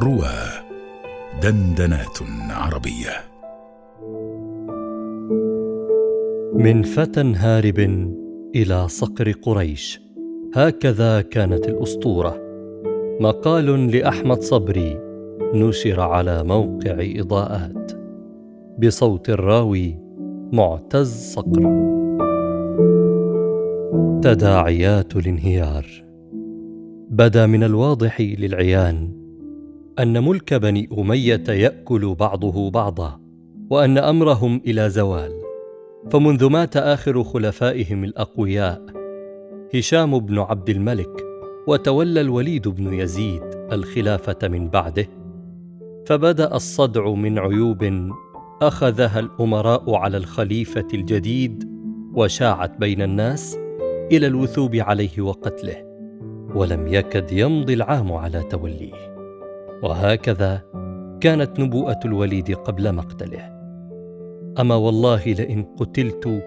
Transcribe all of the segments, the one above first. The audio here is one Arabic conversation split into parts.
روى دندنات عربية. من فتى هارب إلى صقر قريش هكذا كانت الأسطورة. مقال لأحمد صبري نشر على موقع إضاءات. بصوت الراوي معتز صقر. تداعيات الانهيار. بدا من الواضح للعيان أن ملك بني أمية يأكل بعضه بعضا وأن أمرهم إلى زوال. فمنذ مات آخر خلفائهم الأقوياء هشام بن عبد الملك وتولى الوليد بن يزيد الخلافة من بعده فبدأ الصدع من عيوب أخذها الأمراء على الخليفة الجديد وشاعت بين الناس إلى الوثوب عليه وقتله ولم يكد يمضي العام على توليه. وهكذا كانت نبوءة الوليد قبل مقتله. أما والله لئن قتلت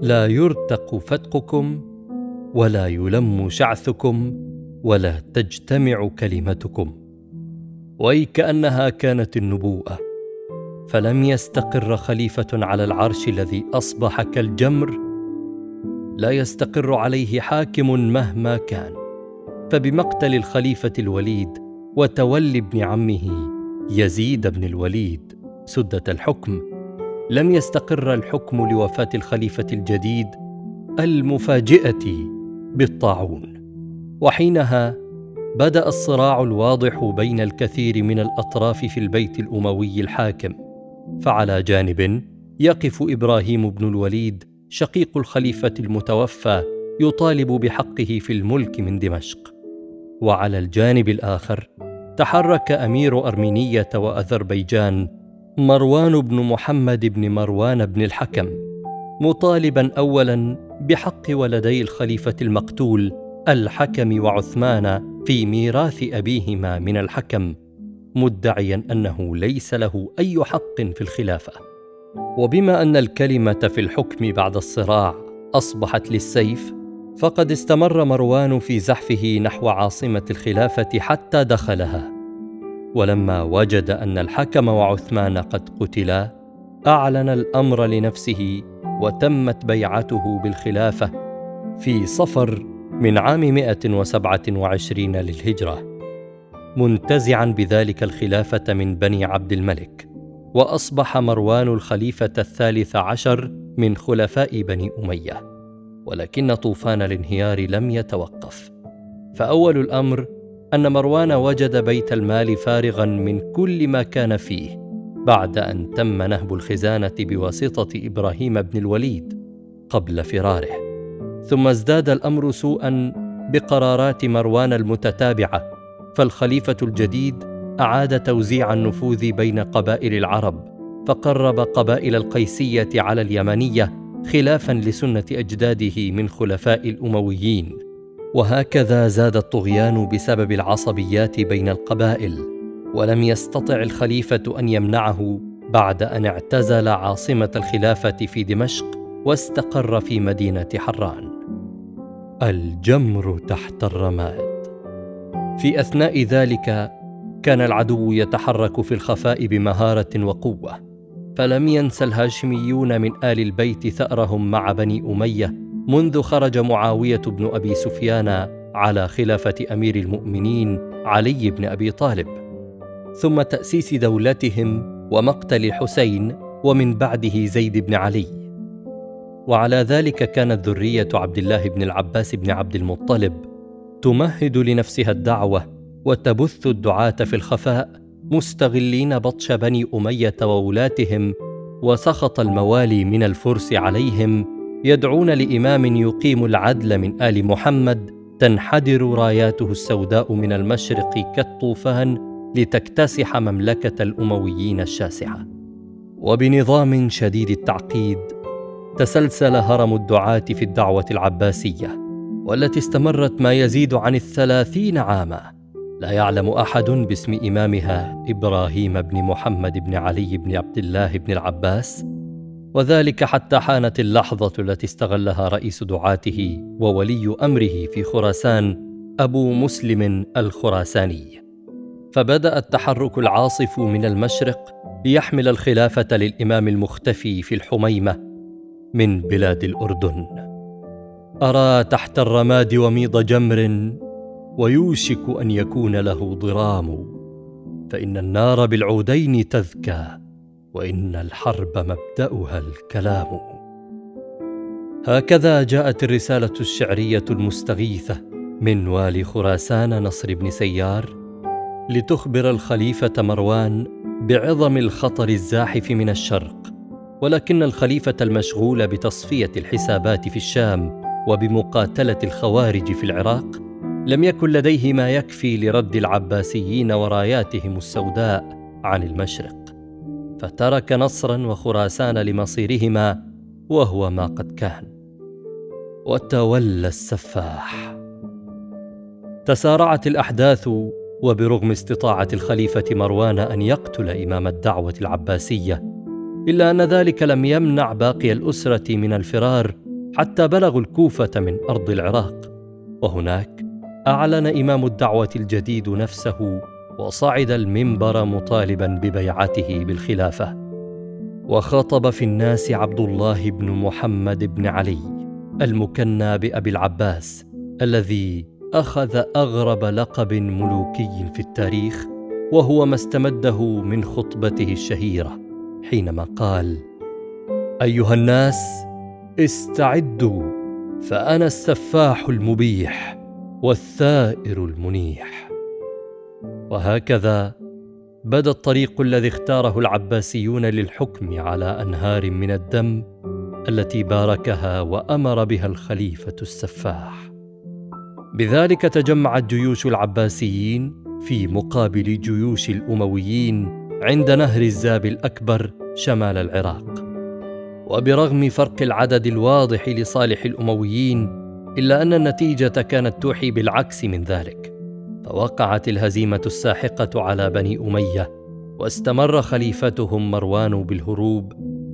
لا يرتق فتقكم ولا يلم شعثكم ولا تجتمع كلمتكم. وي كأنها كانت النبوءة فلم يستقر خليفة على العرش الذي أصبح كالجمر لا يستقر عليه حاكم مهما كان. فبمقتل الخليفة الوليد وتولي ابن عمه يزيد بن الوليد سدة الحكم. لم يستقر الحكم لوفاة الخليفة الجديد المفاجئة بالطاعون. وحينها بدأ الصراع الواضح بين الكثير من الأطراف في البيت الأموي الحاكم فعلى جانب يقف إبراهيم بن الوليد شقيق الخليفة المتوفى يطالب بحقه في الملك من دمشق. وعلى الجانب الآخر تحرك أمير أرمينية وأذربيجان مروان بن محمد بن مروان بن الحكم مطالبا اولا بحق ولدي الخليفة المقتول الحكم وعثمان في ميراث أبيهما من الحكم مدعيا أنه ليس له أي حق في الخلافة. وبما أن الكلمة في الحكم بعد الصراع أصبحت للسيف فقد استمر مروان في زحفه نحو عاصمة الخلافة حتى دخلها. ولما وجد أن الحكم وعثمان قد قتلا أعلن الأمر لنفسه وتمت بيعته بالخلافة في صفر من عام 127 للهجرة منتزعا بذلك الخلافة من بني عبد الملك وأصبح مروان الخليفة الثالث عشر من خلفاء بني أمية. ولكن طوفان الانهيار لم يتوقف. فأول الأمر أن مروان وجد بيت المال فارغا من كل ما كان فيه بعد أن تم نهب الخزانة بواسطة إبراهيم بن الوليد قبل فراره. ثم ازداد الأمر سوءا بقرارات مروان المتتابعة فالخليفة الجديد أعاد توزيع النفوذ بين قبائل العرب فقرب قبائل القيسية على اليمنية خلافا لسنة أجداده من خلفاء الأمويين. وهكذا زاد الطغيان بسبب العصبيات بين القبائل ولم يستطع الخليفة أن يمنعه بعد أن اعتزل عاصمة الخلافة في دمشق واستقر في مدينة حران. الجمر تحت الرماد. في أثناء ذلك كان العدو يتحرك في الخفاء بمهارة وقوة. فلم ينس الهاشميون من آل البيت ثأرهم مع بني أمية منذ خرج معاوية بن أبي سفيان على خلافة أمير المؤمنين علي بن أبي طالب. ثم تأسيس دولتهم ومقتل الحسين ومن بعده زيد بن علي. وعلى ذلك كانت ذرية عبد الله بن العباس بن عبد المطلب تمهد لنفسها الدعوة وتبث الدعاة في الخفاء مستغلين بطش بني أمية وولاتهم وسخط الموالي من الفرس عليهم يدعون لإمام يقيم العدل من آل محمد تنحدر راياته السوداء من المشرق كالطوفان لتكتسح مملكة الأمويين الشاسعة. وبنظام شديد التعقيد تسلسل هرم الدعاة في الدعوة العباسية والتي استمرت ما يزيد عن الثلاثين عاما. لا يعلم أحد باسم إمامها إبراهيم بن محمد بن علي بن عبد الله بن العباس وذلك حتى حانت اللحظة التي استغلها رئيس دعاته وولي أمره في خراسان أبو مسلم الخراساني. فبدا التحرك العاصف من المشرق ليحمل الخلافة للإمام المختفي في الحميمة من بلاد الأردن. أرى تحت الرماد وميض جمر ويوشك أن يكون له ضرام. فإن النار بالعودين تذكى وإن الحرب مبدأها الكلام. هكذا جاءت الرسالة الشعرية المستغيثة من والي خراسان نصر بن سيار لتخبر الخليفة مروان بعظم الخطر الزاحف من الشرق ولكن الخليفة المشغول بتصفية الحسابات في الشام وبمقاتلة الخوارج في العراق لم يكن لديه ما يكفي لرد العباسيين وراياتهم السوداء عن المشرق. فترك نصرا وخراسان لمصيرهما وهو ما قد كان. وتولى السفاح. تسارعت الأحداث وبرغم استطاعة الخليفة مروان أن يقتل إمام الدعوة العباسية إلا أن ذلك لم يمنع باقي الأسرة من الفرار حتى بلغوا الكوفة من أرض العراق. وهناك أعلن إمام الدعوة الجديد نفسه وصعد المنبر مطالبا ببيعته بالخلافة وخطب في الناس عبد الله بن محمد بن علي المكنى بأبي العباس الذي أخذ أغرب لقب ملوكي في التاريخ وهو ما استمده من خطبته الشهيرة حينما قال أيها الناس استعدوا فأنا السفاح المبيح. والثائر المنيح. وهكذا بدأ الطريق الذي اختاره العباسيون للحكم على أنهار من الدم التي باركها وأمر بها الخليفة السفاح. بذلك تجمعت جيوش العباسيين في مقابل جيوش الأمويين عند نهر الزاب الأكبر شمال العراق. وبرغم فرق العدد الواضح لصالح الأمويين إلا أن النتيجة كانت توحي بالعكس من ذلك. فوقعت الهزيمة الساحقة على بني أمية واستمر خليفتهم مروان بالهروب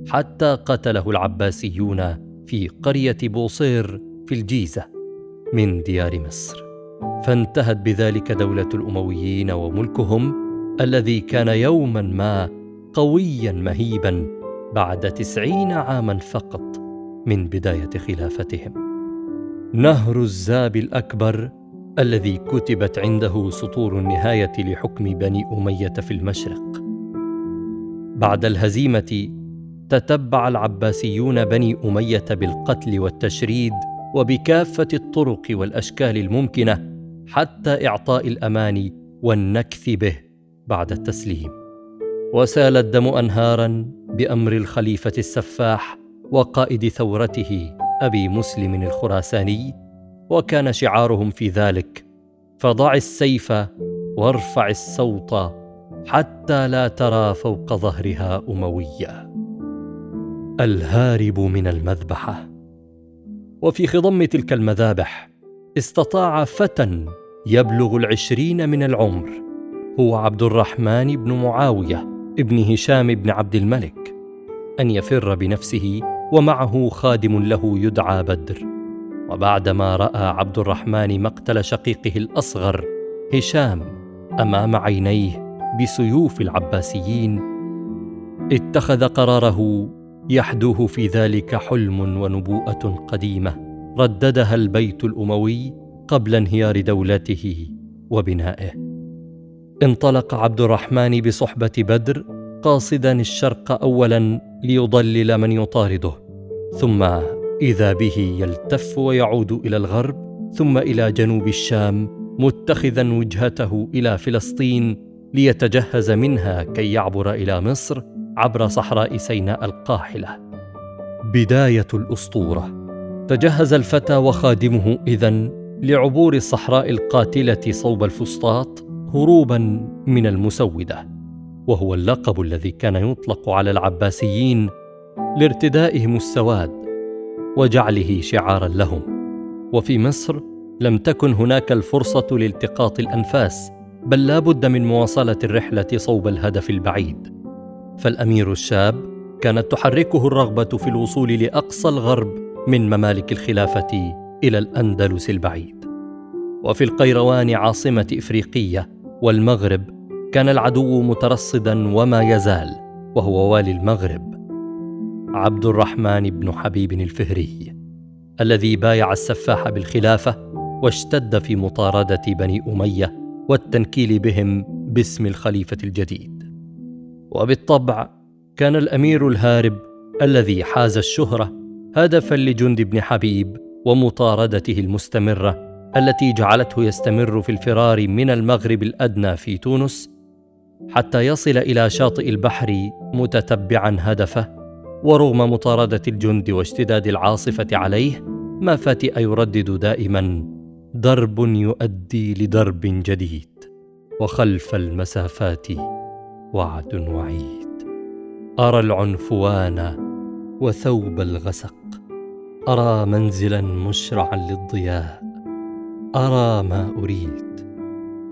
حتى قتله العباسيون في قرية بوصير في الجيزة من ديار مصر. فانتهت بذلك دولة الأمويين وملكهم الذي كان يوما ما قويا مهيبا بعد تسعين عاما فقط من بداية خلافتهم. نهر الزاب الأكبر الذي كتبت عنده سطور النهاية لحكم بني أمية في المشرق. بعد الهزيمة تتبع العباسيون بني أمية بالقتل والتشريد وبكافة الطرق والأشكال الممكنة حتى إعطاء الأمان والنكث به بعد التسليم. وسال الدم انهارا بأمر الخليفة السفاح وقائد ثورته أبي مسلم الخراساني وكان شعارهم في ذلك فضع السيف وارفع الصوت حتى لا ترى فوق ظهرها أموية. الهارب من المذبحة. وفي خضم تلك المذابح استطاع فتى يبلغ العشرين من العمر هو عبد الرحمن بن معاوية ابن هشام بن عبد الملك أن يفر بنفسه ومعه خادم له يدعى بدر. وبعدما رأى عبد الرحمن مقتل شقيقه الأصغر هشام أمام عينيه بسيوف العباسيين اتخذ قراره يحدوه في ذلك حلم ونبوءة قديمة. رددها البيت الأموي قبل انهيار دولته وبنائه. انطلق عبد الرحمن بصحبة بدر قاصدا الشرق اولا ليضلل من يطارده ثم إذا به يلتف ويعود إلى الغرب ثم إلى جنوب الشام متخذا وجهته إلى فلسطين ليتجهز منها كي يعبر إلى مصر عبر صحراء سيناء القاحلة. بداية الأسطورة. تجهز الفتى وخادمه إذن لعبور الصحراء القاتلة صوب الفسطاط هروبا من المسودة. وهو اللقب الذي كان يطلق على العباسيين لارتدائهم السواد وجعله شعارا لهم. وفي مصر لم تكن هناك الفرصة لالتقاط الأنفاس بل لا بد من مواصلة الرحلة صوب الهدف البعيد. فالأمير الشاب كانت تحركه الرغبة في الوصول لأقصى الغرب من ممالك الخلافة إلى الأندلس البعيد. وفي القيروان عاصمة إفريقية والمغرب كان العدو مترصدا وما يزال وهو والي المغرب. عبد الرحمن بن حبيب الفهري الذي بايع السفاح بالخلافة واشتد في مطاردة بني أمية والتنكيل بهم باسم الخليفة الجديد. وبالطبع كان الأمير الهارب الذي حاز الشهرة هدفا لجند بن حبيب ومطاردته المستمرة التي جعلته يستمر في الفرار من المغرب الأدنى في تونس حتى يصل إلى شاطئ البحر متتبعا هدفه ورغم مطاردة الجند واشتداد العاصفة عليه ما فتئ يردد دائما درب يؤدي لدرب جديد وخلف المسافات وعد وعيد. أرى العنفوان وثوب الغسق أرى منزلا مشرعا للضياء أرى ما أريد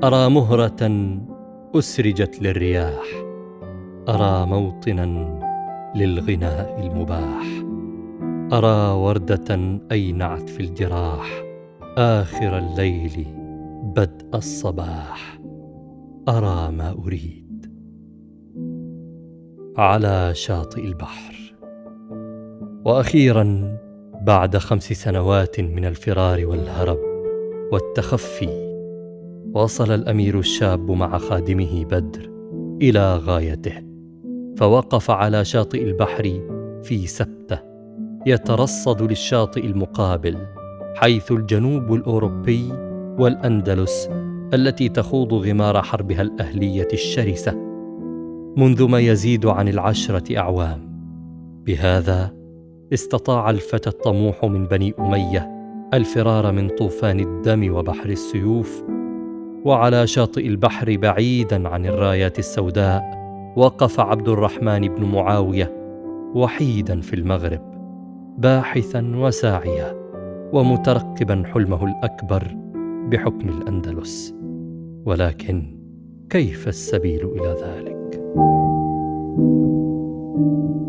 أرى مهرة أسرجت للرياح. أرى موطنا للغناء المباح. أرى وردة أينعت في الجراح. آخر الليل بدء الصباح. أرى ما أريد. على شاطئ البحر. وأخيرا بعد خمس سنوات من الفرار والهرب والتخفي وصل الأمير الشاب مع خادمه بدر إلى غايته فوقف على شاطئ البحر في سبتة يترصد للشاطئ المقابل حيث الجنوب الأوروبي والأندلس التي تخوض غمار حربها الأهلية الشرسة. منذ ما يزيد عن العشرة أعوام بهذا استطاع الفتى الطموح من بني أمية الفرار من طوفان الدم وبحر السيوف وعلى شاطئ البحر بعيدا عن الرايات السوداء وقف عبد الرحمن بن معاوية وحيدا في المغرب باحثا وساعيا ومترقبا حلمه الأكبر بحكم الأندلس. ولكن كيف السبيل إلى ذلك؟ thank you